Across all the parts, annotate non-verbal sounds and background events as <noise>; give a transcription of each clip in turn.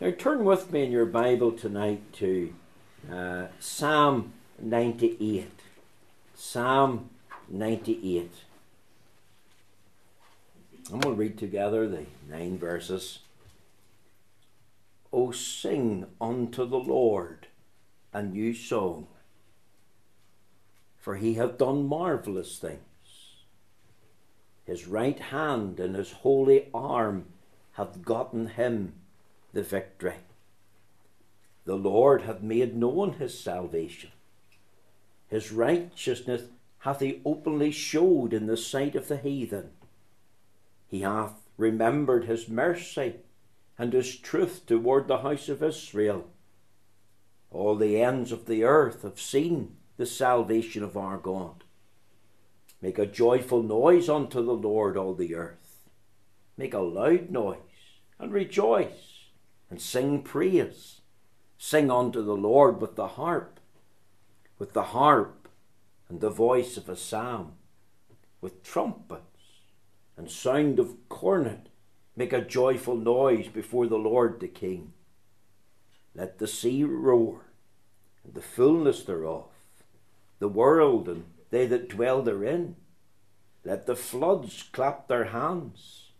Now turn with me in your Bible tonight to uh, Psalm 98. Psalm 98. And we'll read together the nine verses. O sing unto the Lord a new song, for he hath done marvellous things. His right hand and his holy arm hath gotten him the victory. The Lord hath made known his salvation. His righteousness hath he openly showed in the sight of the heathen. He hath remembered his mercy and his truth toward the house of Israel. All the ends of the earth have seen the salvation of our God. Make a joyful noise unto the Lord, all the earth. Make a loud noise and rejoice and sing praise. Sing unto the Lord with the harp, with the harp and the voice of a psalm, with trumpets and sound of cornet. Make a joyful noise before the Lord the King. Let the sea roar, and the fullness thereof, the world and they that dwell therein. Let the floods clap their hands.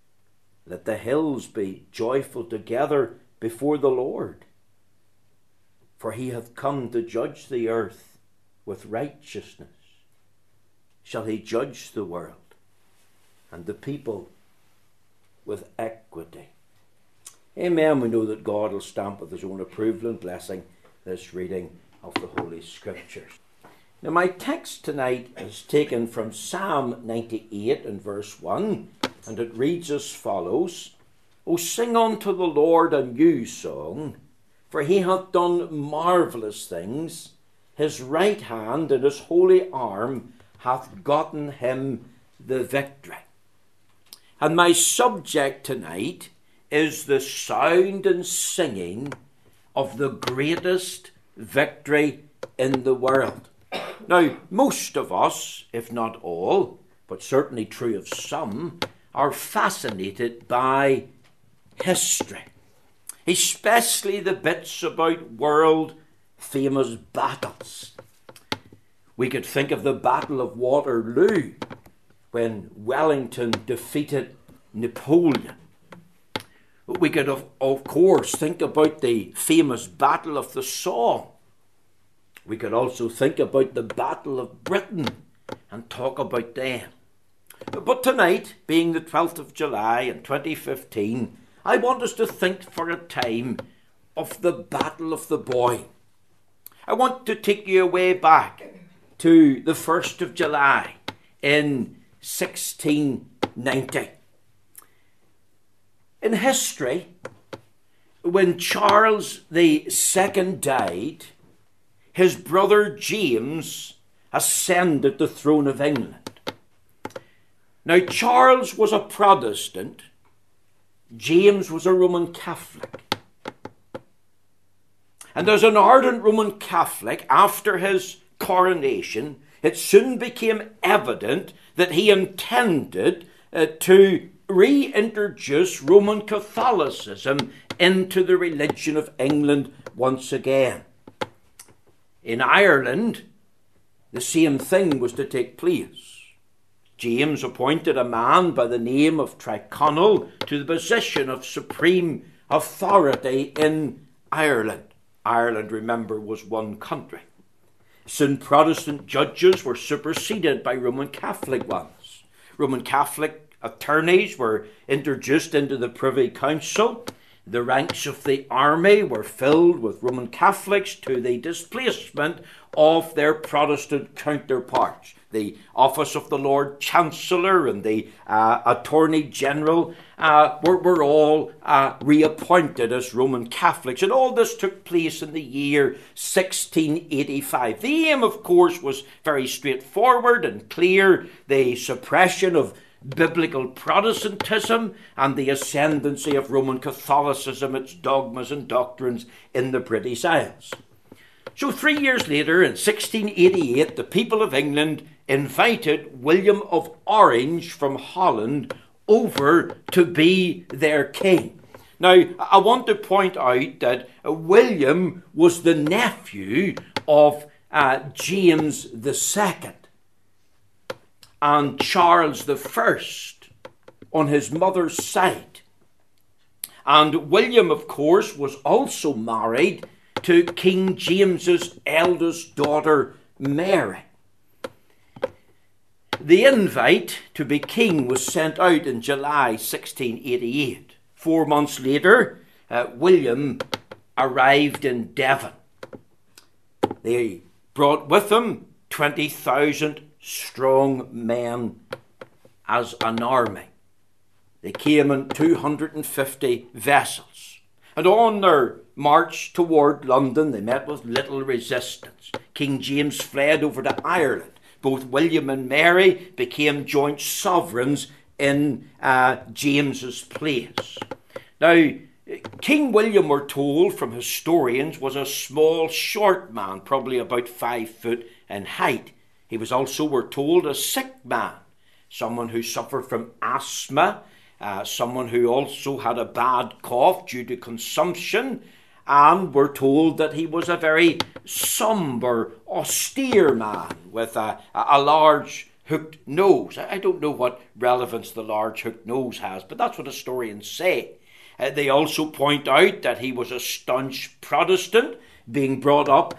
Let the hills be joyful together before the Lord. For he hath come to judge the earth with righteousness. Shall he judge the world and the people with equity? Amen. We know that God will stamp with his own approval and blessing this reading of the Holy Scriptures. Now, my text tonight is taken from Psalm 98 and verse 1, and it reads as follows O sing unto the Lord a new song, for he hath done marvellous things. His right hand and his holy arm hath gotten him the victory. And my subject tonight is the sound and singing of the greatest victory in the world. Now, most of us, if not all, but certainly true of some, are fascinated by history, especially the bits about world famous battles. We could think of the Battle of Waterloo when Wellington defeated Napoleon. We could, of, of course, think about the famous Battle of the Somme we could also think about the Battle of Britain and talk about them. But tonight, being the 12th of July in 2015, I want us to think for a time of the Battle of the Boyne. I want to take you away back to the 1st of July in 1690. In history, when Charles II died, his brother James ascended the throne of England. Now, Charles was a Protestant, James was a Roman Catholic. And as an ardent Roman Catholic, after his coronation, it soon became evident that he intended uh, to reintroduce Roman Catholicism into the religion of England once again. In Ireland, the same thing was to take place. James appointed a man by the name of Tyrconnell to the position of supreme authority in Ireland. Ireland, remember, was one country. Soon Protestant judges were superseded by Roman Catholic ones. Roman Catholic attorneys were introduced into the Privy Council, the ranks of the army were filled with Roman Catholics to the displacement of their Protestant counterparts. The office of the Lord Chancellor and the uh, Attorney General uh, were, were all uh, reappointed as Roman Catholics. And all this took place in the year 1685. The aim, of course, was very straightforward and clear the suppression of biblical Protestantism and the ascendancy of Roman Catholicism, its dogmas and doctrines in the British Isles. So, three years later, in 1688, the people of England invited William of Orange from Holland over to be their king. Now, I want to point out that William was the nephew of uh, James II and Charles I on his mother's side. And William, of course, was also married to King James's eldest daughter, Mary. The invite to be king was sent out in July 1688. Four months later, uh, William arrived in Devon. They brought with them 20,000 strong men as an army. They came in 250 vessels. And on their march toward London, they met with little resistance. King James fled over to Ireland. Both William and Mary became joint sovereigns in uh, James's place. Now, King William, we're told from historians, was a small, short man, probably about five foot in height. He was also, we're told, a sick man, someone who suffered from asthma, uh, someone who also had a bad cough due to consumption, and we're told that he was a very somber, austere man with a, a large hooked nose. I don't know what relevance the large hooked nose has, but that's what historians say. Uh, they also point out that he was a staunch Protestant, being brought up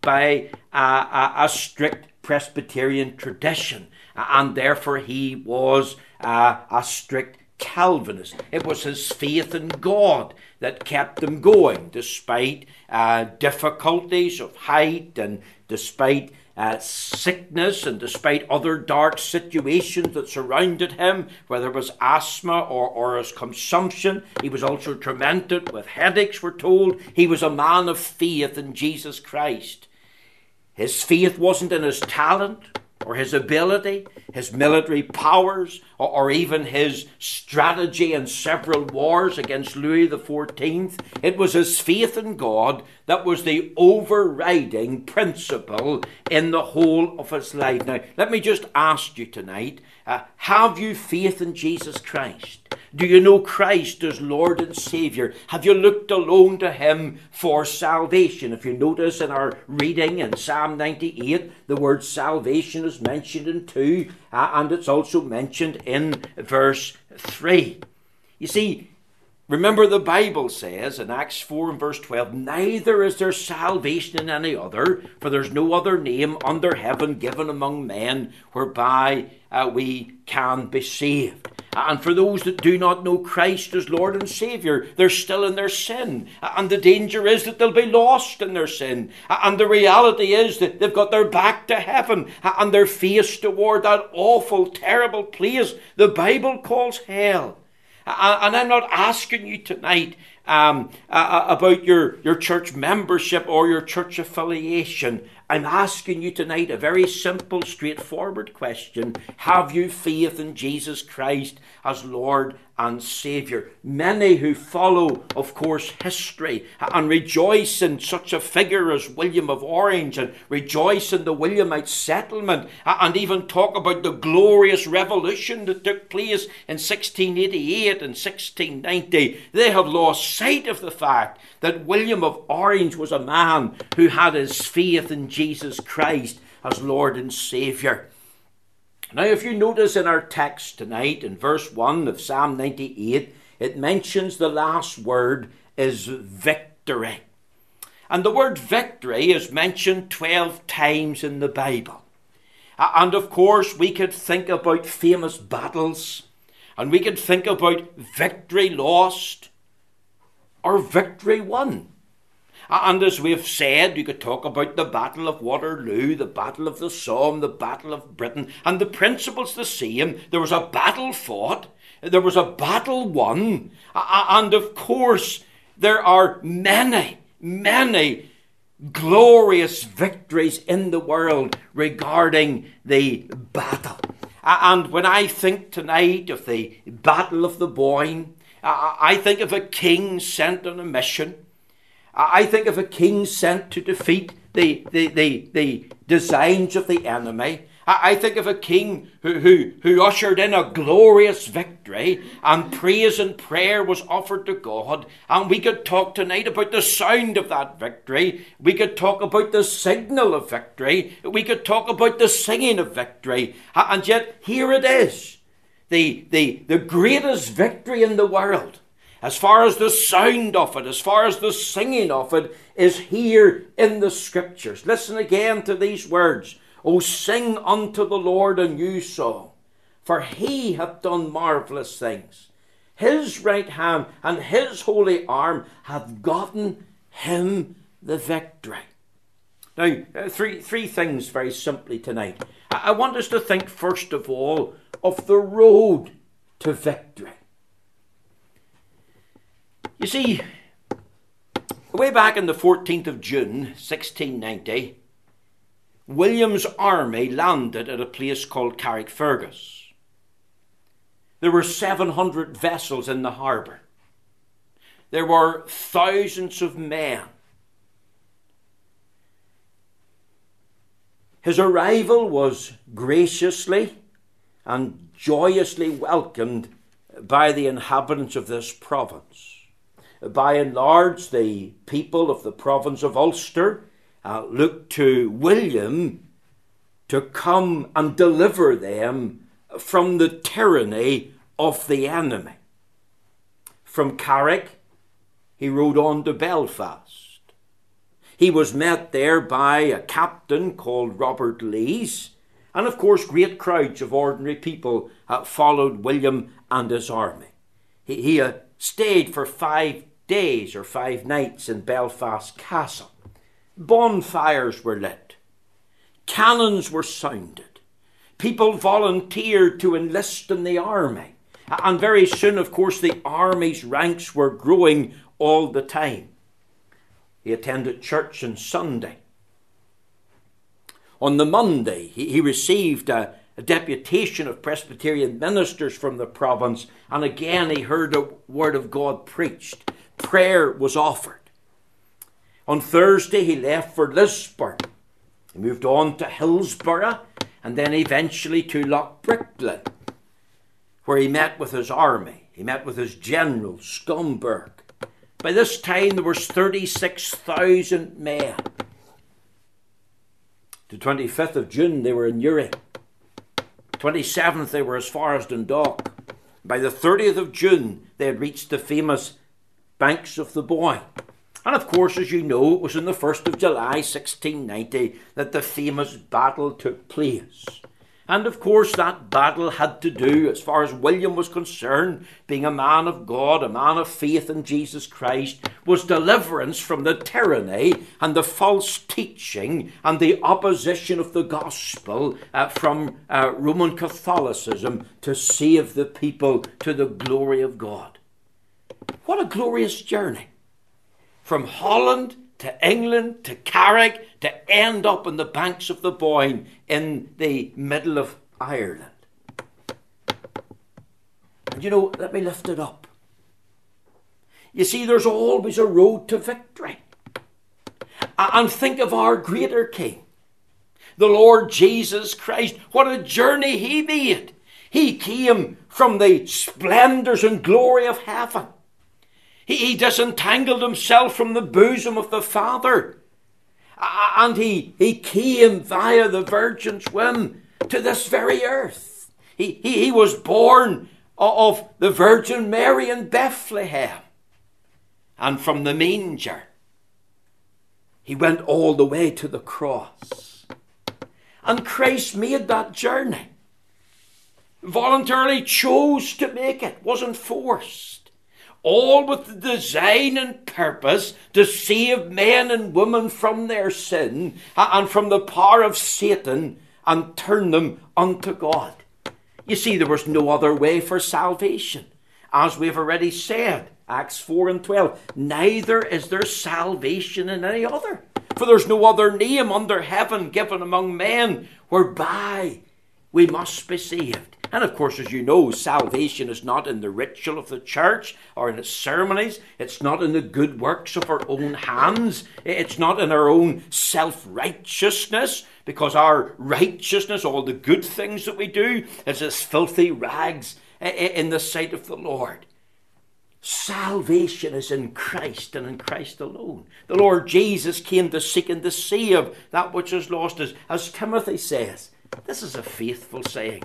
by a, a, a strict Presbyterian tradition, and therefore he was uh, a strict Calvinist. It was his faith in God that kept them going, despite uh, difficulties of height and despite uh, sickness and despite other dark situations that surrounded him, whether it was asthma or, or his consumption. He was also tormented with headaches, we're told. He was a man of faith in Jesus Christ. His faith wasn't in his talent or his ability, his military powers, or, or, even his strategy in several wars against Louis XIV. It was his faith in God that was the overriding principle in the whole of his life. Now, let me just ask you tonight uh, have you faith in Jesus Christ? Do you know Christ as Lord and Saviour? Have you looked alone to Him for salvation? If you notice in our reading in Psalm 98, the word salvation is mentioned in 2, uh, and it's also mentioned in verse 3. You see, Remember, the Bible says in Acts 4 and verse 12, Neither is there salvation in any other, for there's no other name under heaven given among men whereby uh, we can be saved. And for those that do not know Christ as Lord and Saviour, they're still in their sin. And the danger is that they'll be lost in their sin. And the reality is that they've got their back to heaven and their face toward that awful, terrible place the Bible calls hell. And I'm not asking you tonight um, about your, your church membership or your church affiliation. I'm asking you tonight a very simple, straightforward question. Have you faith in Jesus Christ as Lord and Saviour? Many who follow, of course, history and rejoice in such a figure as William of Orange and rejoice in the Williamite settlement and even talk about the glorious revolution that took place in 1688 and 1690, they have lost sight of the fact that William of Orange was a man who had his faith in Jesus Christ as Lord and Saviour. Now, if you notice in our text tonight, in verse 1 of Psalm 98, it mentions the last word is victory. And the word victory is mentioned 12 times in the Bible. And of course, we could think about famous battles, and we could think about victory lost, or victory won. And as we've said, you could talk about the Battle of Waterloo, the Battle of the Somme, the Battle of Britain, and the principle's the same. There was a battle fought, there was a battle won, and of course, there are many, many glorious victories in the world regarding the battle. And when I think tonight of the Battle of the Boyne, I think of a king sent on a mission. I think of a king sent to defeat the, the, the, the designs of the enemy. I think of a king who, who, who ushered in a glorious victory, and praise and prayer was offered to God. And we could talk tonight about the sound of that victory. We could talk about the signal of victory. We could talk about the singing of victory. And yet, here it is the, the, the greatest victory in the world as far as the sound of it, as far as the singing of it, is here in the scriptures. Listen again to these words O sing unto the Lord a new song, for he hath done marvellous things. His right hand and his holy arm hath gotten him the victory. Now, uh, three, three things very simply tonight. I want us to think first of all of the road to victory. You see, way back in the 14th of June, 1690, William's army landed at a place called Carrickfergus. There were 700 vessels in the harbour. There were thousands of men. His arrival was graciously and joyously welcomed by the inhabitants of this province. By and large, the people of the province of Ulster uh, looked to William to come and deliver them from the tyranny of the enemy. From Carrick, he rode on to Belfast. He was met there by a captain called Robert Lees, and of course, great crowds of ordinary people uh, followed William and his army. He, he uh, stayed for five days or five nights in Belfast Castle. Bonfires were lit, cannons were sounded, people volunteered to enlist in the army. And very soon, of course, the army's ranks were growing all the time. He attended church on Sunday. On the Monday, he, received a, a deputation of Presbyterian ministers from the province, and again he heard a word of God preached. Prayer was offered. On Thursday, he left for Lisburn. He moved on to Hillsborough and then eventually to Loughbrickland, where he met with his army. He met with his general, Schomberg. By this time, there was 36,000 men. The 25th of June, they were in Newry. 27th, they were as far as Dundalk. By the 30th of June, they had reached the famous banks of the Boyne. And of course, as you know, it was on the 1st of July 1690 that the famous battle took place. And of course, that battle had to do, as far as William was concerned, being a man of God, a man of faith in Jesus Christ, was deliverance from the tyranny and the false teaching and the opposition of the gospel uh, from uh, Roman Catholicism to save the people to the glory of God. What a glorious journey! From Holland to England to Carrick to end up on the banks of the Boyne in the middle of Ireland. And you know, let me lift it up. You see, there's always a road to victory. And think of our greater King, the Lord Jesus Christ. What a journey he made! He came from the splendours and glory of heaven he, he disentangled himself from the bosom of the Father. And he, he came via the Virgin's womb to this very earth. He, he, he was born of the Virgin Mary in Bethlehem. And from the manger, he went all the way to the cross. And Christ made that journey. Voluntarily chose to make it, wasn't forced all with the design and purpose to save men and women from their sin uh, and from the power of Satan and turn them unto God. You see, there was no other way for salvation. As we've already said, Acts 4 and 12, neither is there salvation in any other. For there's no other name under heaven given among men whereby we must be saved. And of course, as you know, salvation is not in the ritual of the church or in its ceremonies. It's not in the good works of our own hands. It's not in our own self righteousness, because our righteousness, all the good things that we do, is as filthy rags in the sight of the Lord. Salvation is in Christ and in Christ alone. The Lord Jesus came to seek and to save that which is lost, as, as Timothy says. This is a faithful saying,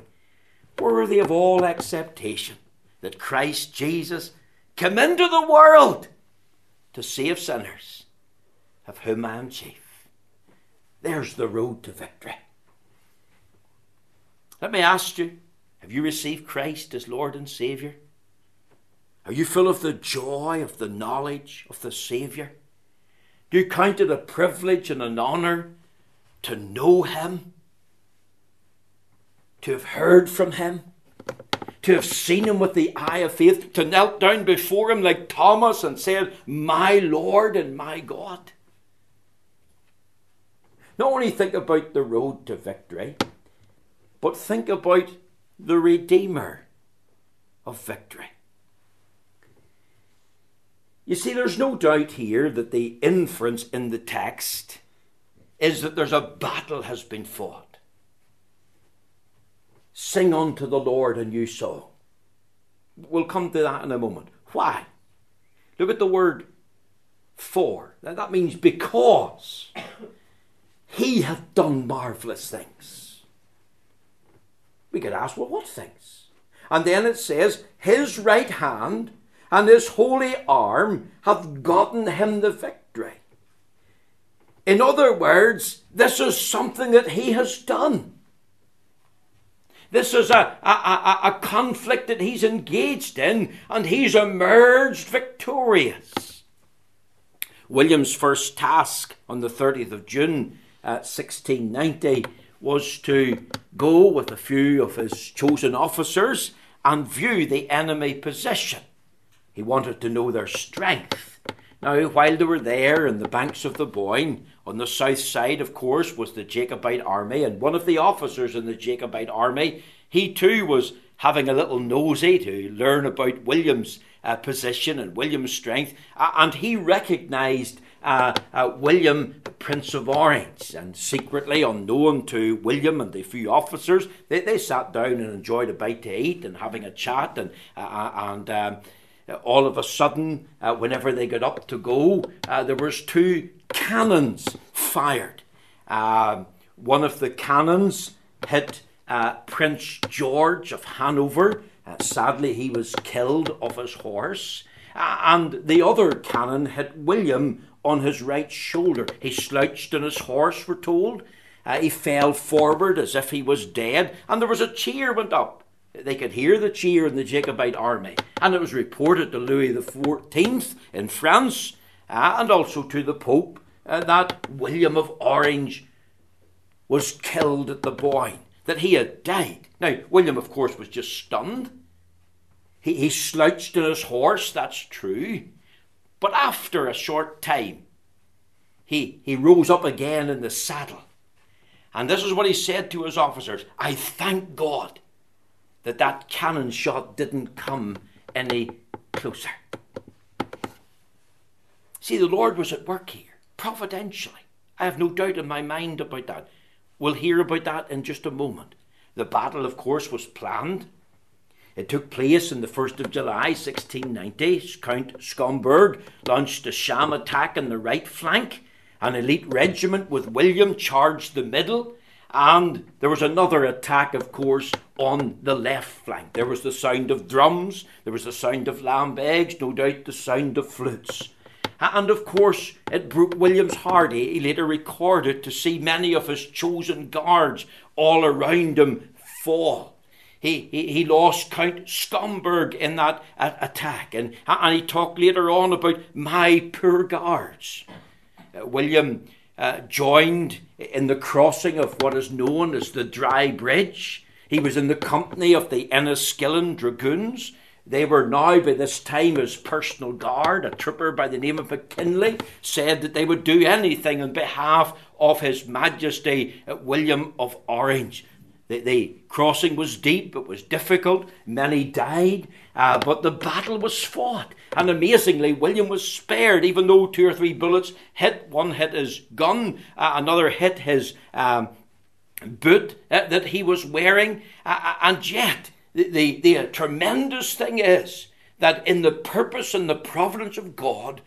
worthy of all acceptation, that Christ Jesus came into the world to save sinners, of whom I am chief. There's the road to victory. Let me ask you have you received Christ as Lord and Saviour? Are you full of the joy of the knowledge of the Saviour? Do you count it a privilege and an honour to know Him? To have heard from Him? To have seen Him with the eye of faith? To knelt down before Him like Thomas and said, My Lord and my God? Not only think about the road to victory, but think about the Redeemer of victory. You see, there's no doubt here that the inference in the text is that there's a battle has been fought. Sing unto the Lord a new song. We'll come to that in a moment. Why? Look at the word for. Now that means because he hath done marvellous things. We could ask, well, what things? And then it says, his right hand and his holy arm hath gotten him the victory. In other words, this is something that he has done. This is a, a, a, a, conflict that he's engaged in, and he's emerged victorious. William's first task on the 30th of June, uh, 1690, was to go with a few of his chosen officers and view the enemy position. He wanted to know their strength. Now, while they were there in the banks of the Boyne, on the south side, of course, was the Jacobite army, and one of the officers in the Jacobite army, he too was having a little nosy to learn about William's uh, position and William's strength, uh, and he recognised uh, uh, William, the Prince of Orange, and secretly, unknown to William and the few officers, they, they sat down and enjoyed a bite to eat and having a chat, and uh, uh, and um, all of a sudden, whenever they got up to go, there was two cannons fired. Uh, one of the cannons hit uh, Prince George of Hanover. Uh, sadly, he was killed off his horse. Uh, and the other cannon hit William on his right shoulder. He slouched on his horse, we're told. he fell forward as if he was dead, and there was a cheer went up. They could hear the cheer in the Jacobite army, and it was reported to Louis XIV in France uh, and also to the Pope uh, that William of Orange was killed at the Boyne, that he had died. Now, William, of course, was just stunned. He, he slouched on his horse, that's true. But after a short time, he, he rose up again in the saddle. And this is what he said to his officers I thank God that that cannon shot didn't come any closer. See, the Lord was at work here, providentially. I have no doubt in my mind about that. We'll hear about that in just a moment. The battle, of course, was planned. It took place on the 1st of July 1690. Count Schomberg launched a sham attack on the right flank. An elite regiment with William charged the middle. And there was another attack, of course, on the left flank. There was the sound of drums, there was the sound of Lambegs, no doubt the sound of flutes. And of course, it broke William's heart. He later recorded to see many of his chosen guards all around him fall. He, he, he lost Count Schomberg in that attack. And, and he talked later on about my poor guards. Uh, William uh, joined in the crossing of what is known as the Dry Bridge. He was in the company of the Enniskillen Dragoons. They were now, by this time, his personal guard. A trooper by the name of McKinley said that they would do anything on behalf of His Majesty uh, William of Orange. The, the crossing was deep, it was difficult, many died, uh, but the battle was fought. And amazingly, William was spared, even though two or three bullets hit. One hit his gun, uh, another hit his um, boot uh, that he was wearing. Uh, uh, and yet, the, the, the uh, tremendous thing is that in the purpose and the providence of God,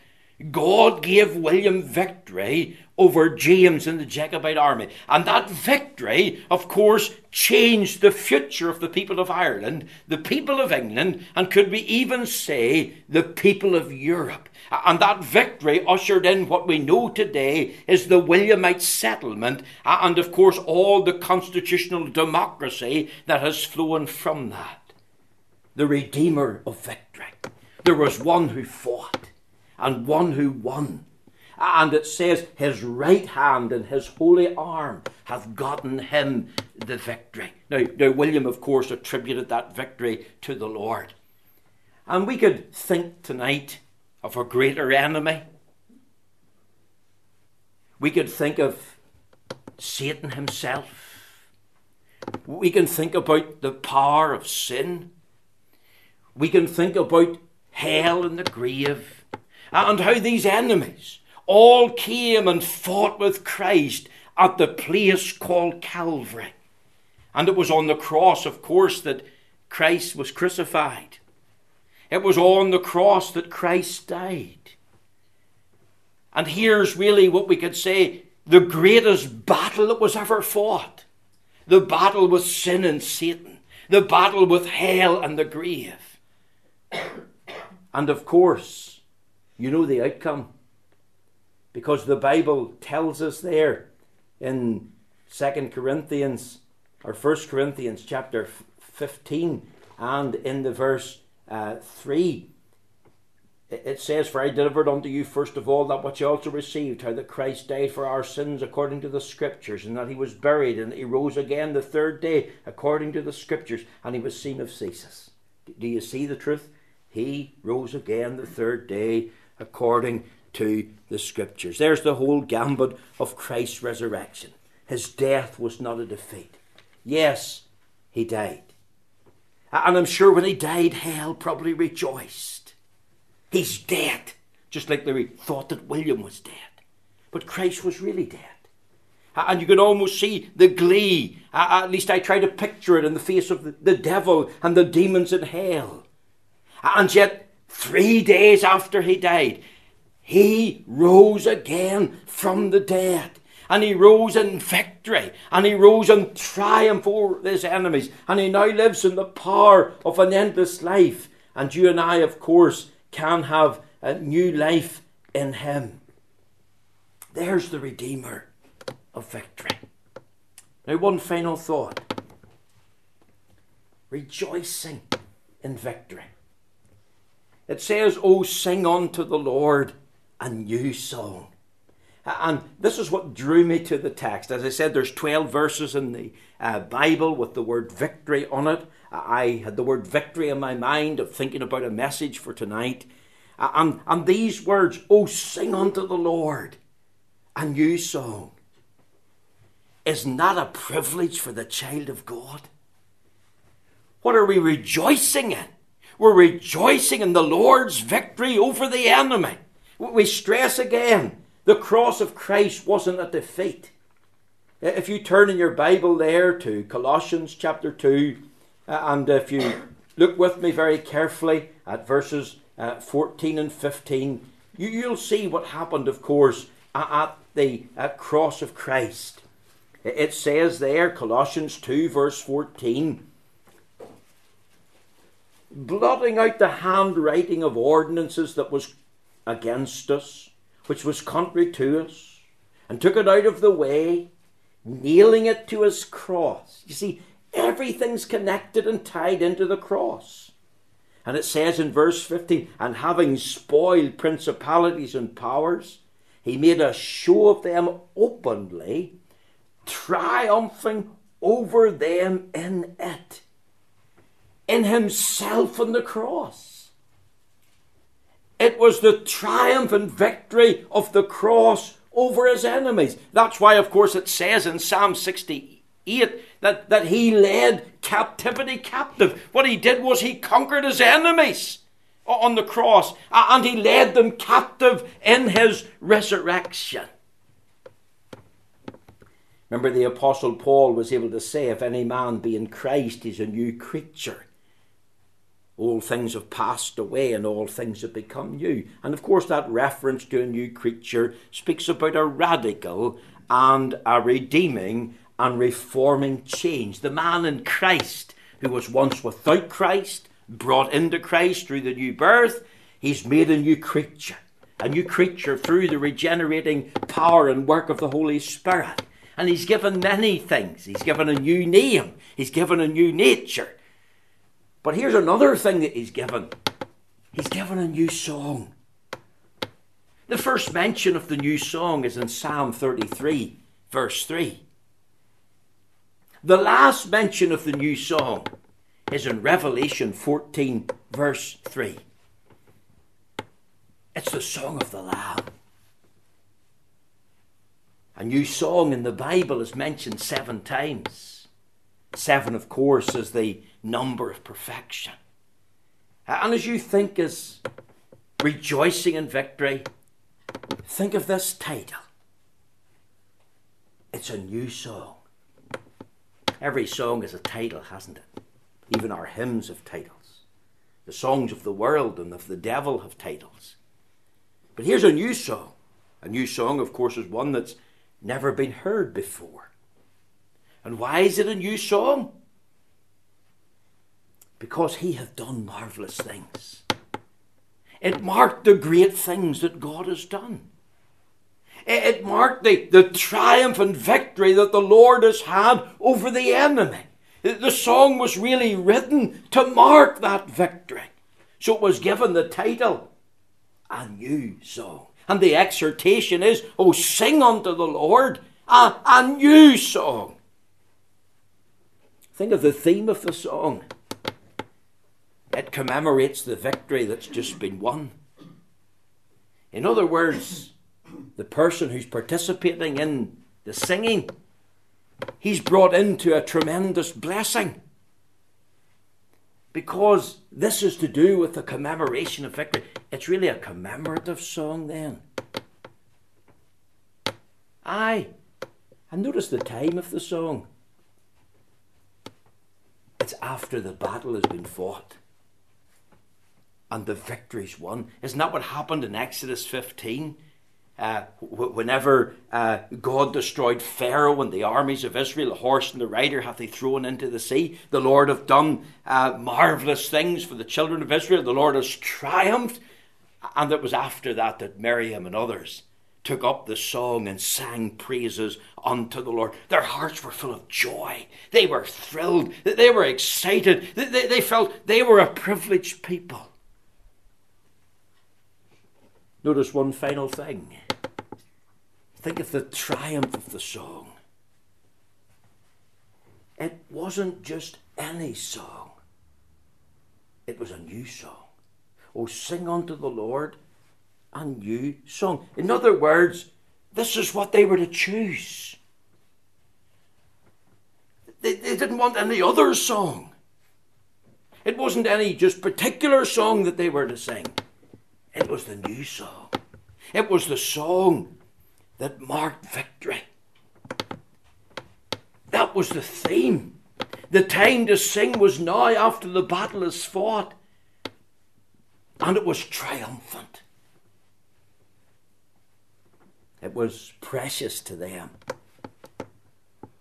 God gave William victory over James and the Jacobite army. And that victory, of course, changed the future of the people of Ireland, the people of England, and could we even say the people of Europe. And that victory ushered in what we know today is the Williamite settlement, uh, and of course, all the constitutional democracy that has flown from that. The Redeemer of victory. There was one who fought and one who won. And it says, His right hand and his holy arm hath gotten him the victory. Now, now, William, of course, attributed that victory to the Lord. And we could think tonight of a greater enemy. We could think of Satan himself. We can think about the power of sin. We can think about hell and the grave Uh, and how these enemies all came and fought with Christ at the place called Calvary. And it was on the cross, of course, that Christ was crucified. It was on the cross that Christ died. And here's really what we could say the greatest battle that was ever fought the battle with sin and Satan, the battle with hell and the grave. <coughs> And of course, you know the outcome. Because the Bible tells us there in 2 Corinthians or 1 Corinthians chapter 15 and in the verse uh, 3 it says, For I delivered unto you first of all that which you also received, how that Christ died for our sins according to the Scriptures, and that he was buried, and that he rose again the third day according to the Scriptures, and he was seen of Cephas. Do you see the truth? He rose again the third day according to the scriptures. There's the whole gambit of Christ's resurrection. His death was not a defeat. Yes, he died. And I'm sure when he died, hell probably rejoiced. He's dead, just like they thought that William was dead. But Christ was really dead. And you can almost see the glee, at least I try to picture it in the face of the devil and the demons in hell. And yet, Three days after he died, he rose again from the dead. And he rose in victory. And he rose in triumph over his enemies. And he now lives in the power of an endless life. And you and I, of course, can have a new life in him. There's the Redeemer of victory. Now, one final thought rejoicing in victory. It says, Oh, sing unto the Lord a new song. And this is what drew me to the text. As I said, there's 12 verses in the uh, Bible with the word victory on it. I had the word victory in my mind of thinking about a message for tonight. And, and these words, Oh, sing unto the Lord a new song. Isn't that a privilege for the child of God? What are we rejoicing in? We're rejoicing in the Lord's victory over the enemy. We stress again the cross of Christ wasn't a defeat. If you turn in your Bible there to Colossians chapter 2, uh, and if you look with me very carefully at verses uh, 14 and 15, you, will see what happened, of course, at the cross of Christ. It says there, Colossians 2, verse 14, blotting out the handwriting of ordinances that was against us, which was contrary to us, and took it out of the way, nailing it to his cross. You see, everything's connected and tied into the cross. And it says in verse 15, and having spoiled principalities and powers, he made a show of them openly, triumphing over them in it in himself on the cross. It was the triumph and victory of the cross over his enemies. That's why, of course, it says in Psalm 68 that, that he led captivity captive. What he did was he conquered his enemies on the cross and he led them captive in his resurrection. Remember, the Apostle Paul was able to say, If any man be in Christ, he's a new creature. All things have passed away and all things have become new. And of course, that reference to a new creature speaks about a radical and a redeeming and reforming change. The man in Christ, who was once without Christ, brought into Christ through the new birth, he's made a new creature. A new creature through the regenerating power and work of the Holy Spirit. And he's given many things. He's given a new name, he's given a new nature. But here's another thing that he's given he's given a new song. The first mention of the new song is in Psalm 33, verse 3. The last mention of the new song is in Revelation 14, verse 3. It's the song of the Lamb. A new song in the Bible is mentioned seven times. Seven, of course, is the number of perfection. And as you think is rejoicing in victory, think of this title. It's a new song. Every song is a title, hasn't it? Even our hymns have titles. The songs of the world and of the devil have titles. But here's a new song. A new song, of course, is one that's never been heard before. And why is it a new song? Because he hath done marvellous things. It marked the great things that God has done. It marked the, the triumph and victory that the Lord has had over the enemy. The song was really written to mark that victory. So it was given the title, A New Song. And the exhortation is, Oh, sing unto the Lord a, a new song. Think of the theme of the song. It commemorates the victory that's just been won. In other words, the person who's participating in the singing, he's brought into a tremendous blessing. Because this is to do with the commemoration of victory. It's really a commemorative song, then. Aye. And notice the time of the song. It's after the battle has been fought and the victory's won. Isn't that what happened in Exodus 15? Uh, whenever uh, God destroyed Pharaoh and the armies of Israel, the horse and the rider have they thrown into the sea. The Lord have done uh, marvelous things for the children of Israel. The Lord has triumphed. And it was after that that Miriam and others took up the song and sang praises unto the Lord. Their hearts were full of joy. They were thrilled. They were excited. They felt they were a privileged people. Notice one final thing. Think of the triumph of the song. It wasn't just any song, it was a new song. Oh, sing unto the Lord a new song. In other words, this is what they were to choose. They, they didn't want any other song. It wasn't any just particular song that they were to sing. It was the new song. It was the song that marked victory. That was the theme. The time to sing was now after the battle is fought. And it was triumphant. It was precious to them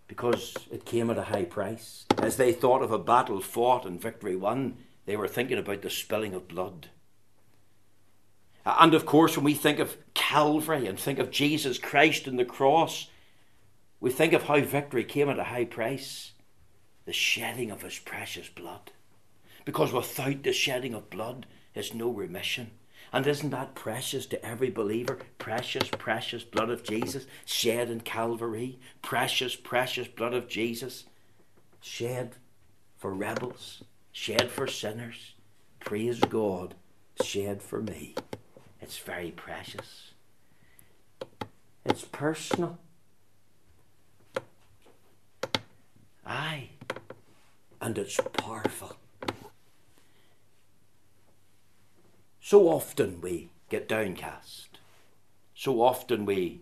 because it came at a high price. As they thought of a battle fought and victory won, they were thinking about the spilling of blood. And of course, when we think of Calvary and think of Jesus Christ and the cross, we think of how victory came at a high price the shedding of his precious blood. Because without the shedding of blood is no remission. And isn't that precious to every believer? Precious, precious blood of Jesus shed in Calvary. Precious, precious blood of Jesus shed for rebels, shed for sinners. Praise God, shed for me. It's very precious. It's personal. and it's powerful. So often we get downcast. So often we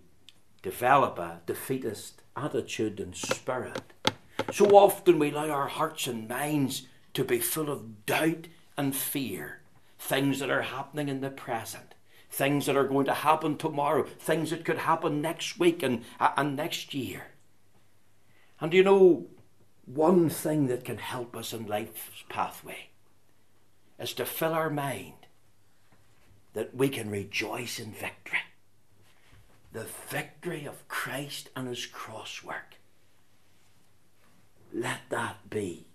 develop a defeatist attitude and spirit. So often we allow our hearts and minds to be full of doubt and fear. Things that are happening in the present, things that are going to happen tomorrow, things that could happen next week and, uh, and next year. And you know, one thing that can help us in life's pathway is to fill our mind that we can rejoice in victory. The victory of Christ and his cross work. Let that be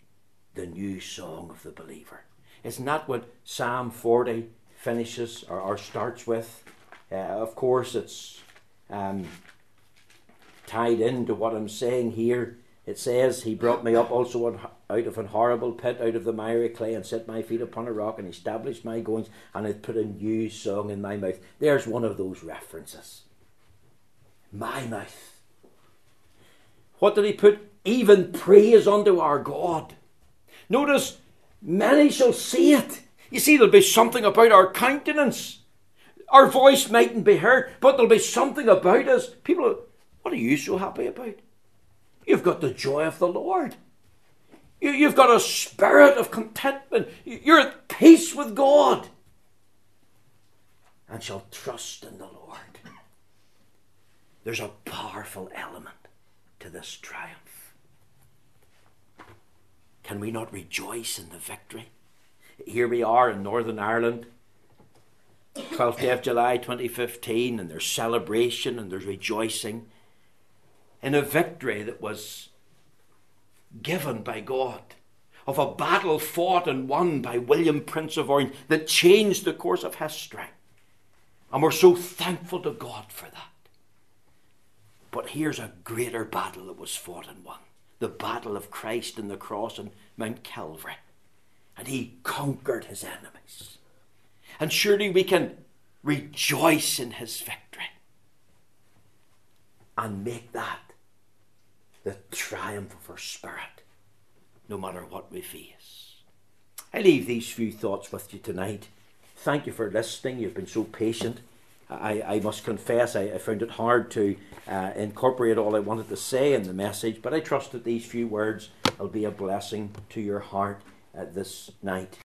the new song of the believer. Isn't that what Psalm 40 finishes or, or starts with? Uh, of course, it's um, tied into what I'm saying here. It says, He brought me up also out of an horrible pit, out of the miry clay, and set my feet upon a rock, and established my goings, and hath put a new song in my mouth. There's one of those references. My mouth. What did he put? Even praise unto our God. Notice, many shall see it. You see, there'll be something about our countenance. Our voice mightn't be heard, but there'll be something about us. People, what are you so happy about? You've got the joy of the Lord. You, have got a spirit of contentment. You're at peace with God and shall trust in the Lord. There's a powerful element to this triumph. Can we not rejoice in the victory? Here we are in Northern Ireland, 12th day of July 2015, and there's celebration and there's rejoicing in a victory that was given by God, of a battle fought and won by William, Prince of Orange, that changed the course of history. And we're so thankful to God for that. But here's a greater battle that was fought and won the battle of Christ and the cross on Mount Calvary. And he conquered his enemies. And surely we can rejoice in his victory and make that the triumph of our spirit, no matter what we face. I leave these few thoughts with you tonight. Thank you for listening. You've been so patient. I, I must confess, I, I found it hard to uh, incorporate all I wanted to say in the message, but I trust that these few words will be a blessing to your heart uh, this night.